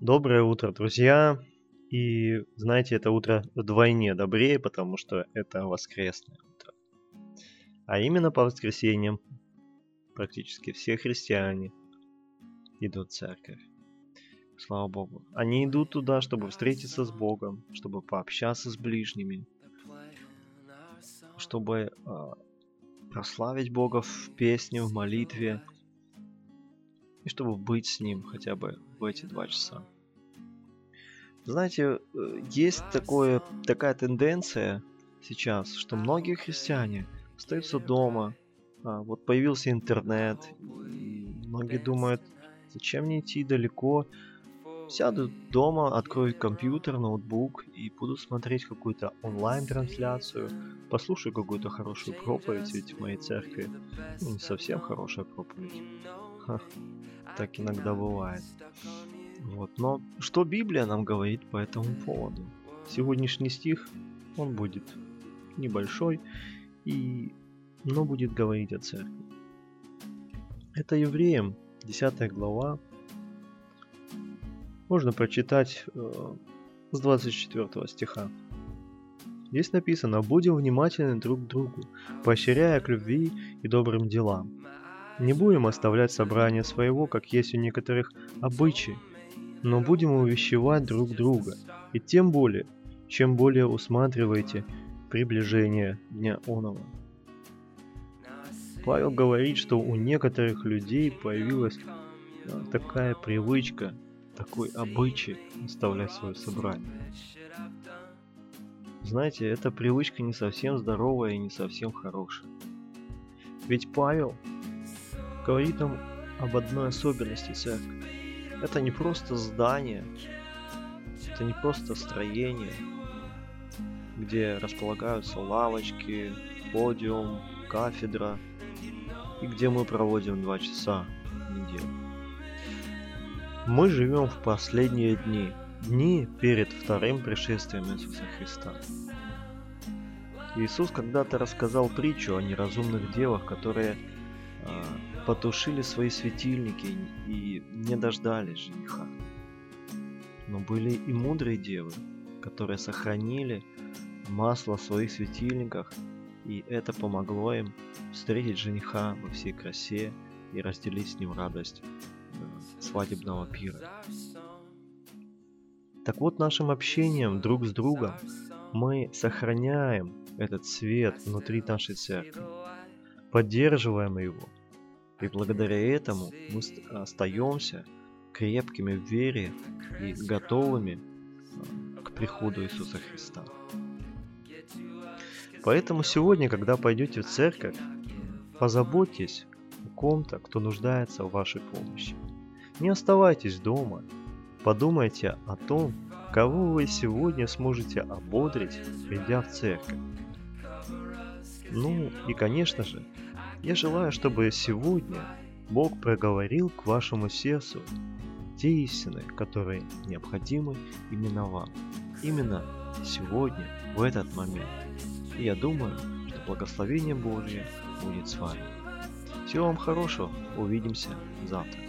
Доброе утро, друзья! И знаете, это утро вдвойне добрее, потому что это воскресное утро. А именно по воскресеньям практически все христиане идут в церковь. Слава Богу. Они идут туда, чтобы встретиться с Богом, чтобы пообщаться с ближними, чтобы э, прославить Бога в песне, в молитве, и чтобы быть с Ним хотя бы в эти два часа. Знаете, э, есть такое, такая тенденция сейчас, что многие христиане остаются дома, а, вот появился интернет, и многие думают, зачем мне идти далеко, сяду дома, открою компьютер, ноутбук и буду смотреть какую-то онлайн-трансляцию, послушаю какую-то хорошую проповедь, ведь в моей церкви ну, не совсем хорошая проповедь. Так иногда бывает. Вот. Но что Библия нам говорит по этому поводу? Сегодняшний стих, он будет небольшой, и, но будет говорить о церкви. Это Евреям, 10 глава. Можно прочитать э, с 24 стиха. Здесь написано «Будем внимательны друг к другу, поощряя к любви и добрым делам. Не будем оставлять собрание своего, как есть у некоторых обычаи, но будем увещевать друг друга, и тем более, чем более усматриваете приближение Дня Онова. Павел говорит, что у некоторых людей появилась а, такая привычка, такой обычай оставлять свое собрание. Знаете, эта привычка не совсем здоровая и не совсем хорошая. Ведь Павел говорит нам об одной особенности церкви. Это не просто здание, это не просто строение, где располагаются лавочки, подиум, кафедра, и где мы проводим два часа в неделю. Мы живем в последние дни, дни перед вторым пришествием Иисуса Христа. Иисус когда-то рассказал притчу о неразумных девах, которые потушили свои светильники и не дождались жениха. Но были и мудрые девы, которые сохранили масло в своих светильниках, и это помогло им встретить жениха во всей красе и разделить с ним радость э, свадебного пира. Так вот, нашим общением друг с другом мы сохраняем этот свет внутри нашей церкви, поддерживаем его, и благодаря этому мы остаемся крепкими в вере и готовыми а, к приходу Иисуса Христа. Поэтому сегодня, когда пойдете в церковь, позаботьтесь о ком-то, кто нуждается в вашей помощи. Не оставайтесь дома. Подумайте о том, кого вы сегодня сможете ободрить, придя в церковь. Ну и, конечно же, я желаю, чтобы сегодня Бог проговорил к вашему сердцу те истины, которые необходимы именно вам. Именно сегодня, в этот момент. И я думаю, что благословение Божье будет с вами. Всего вам хорошего, увидимся завтра.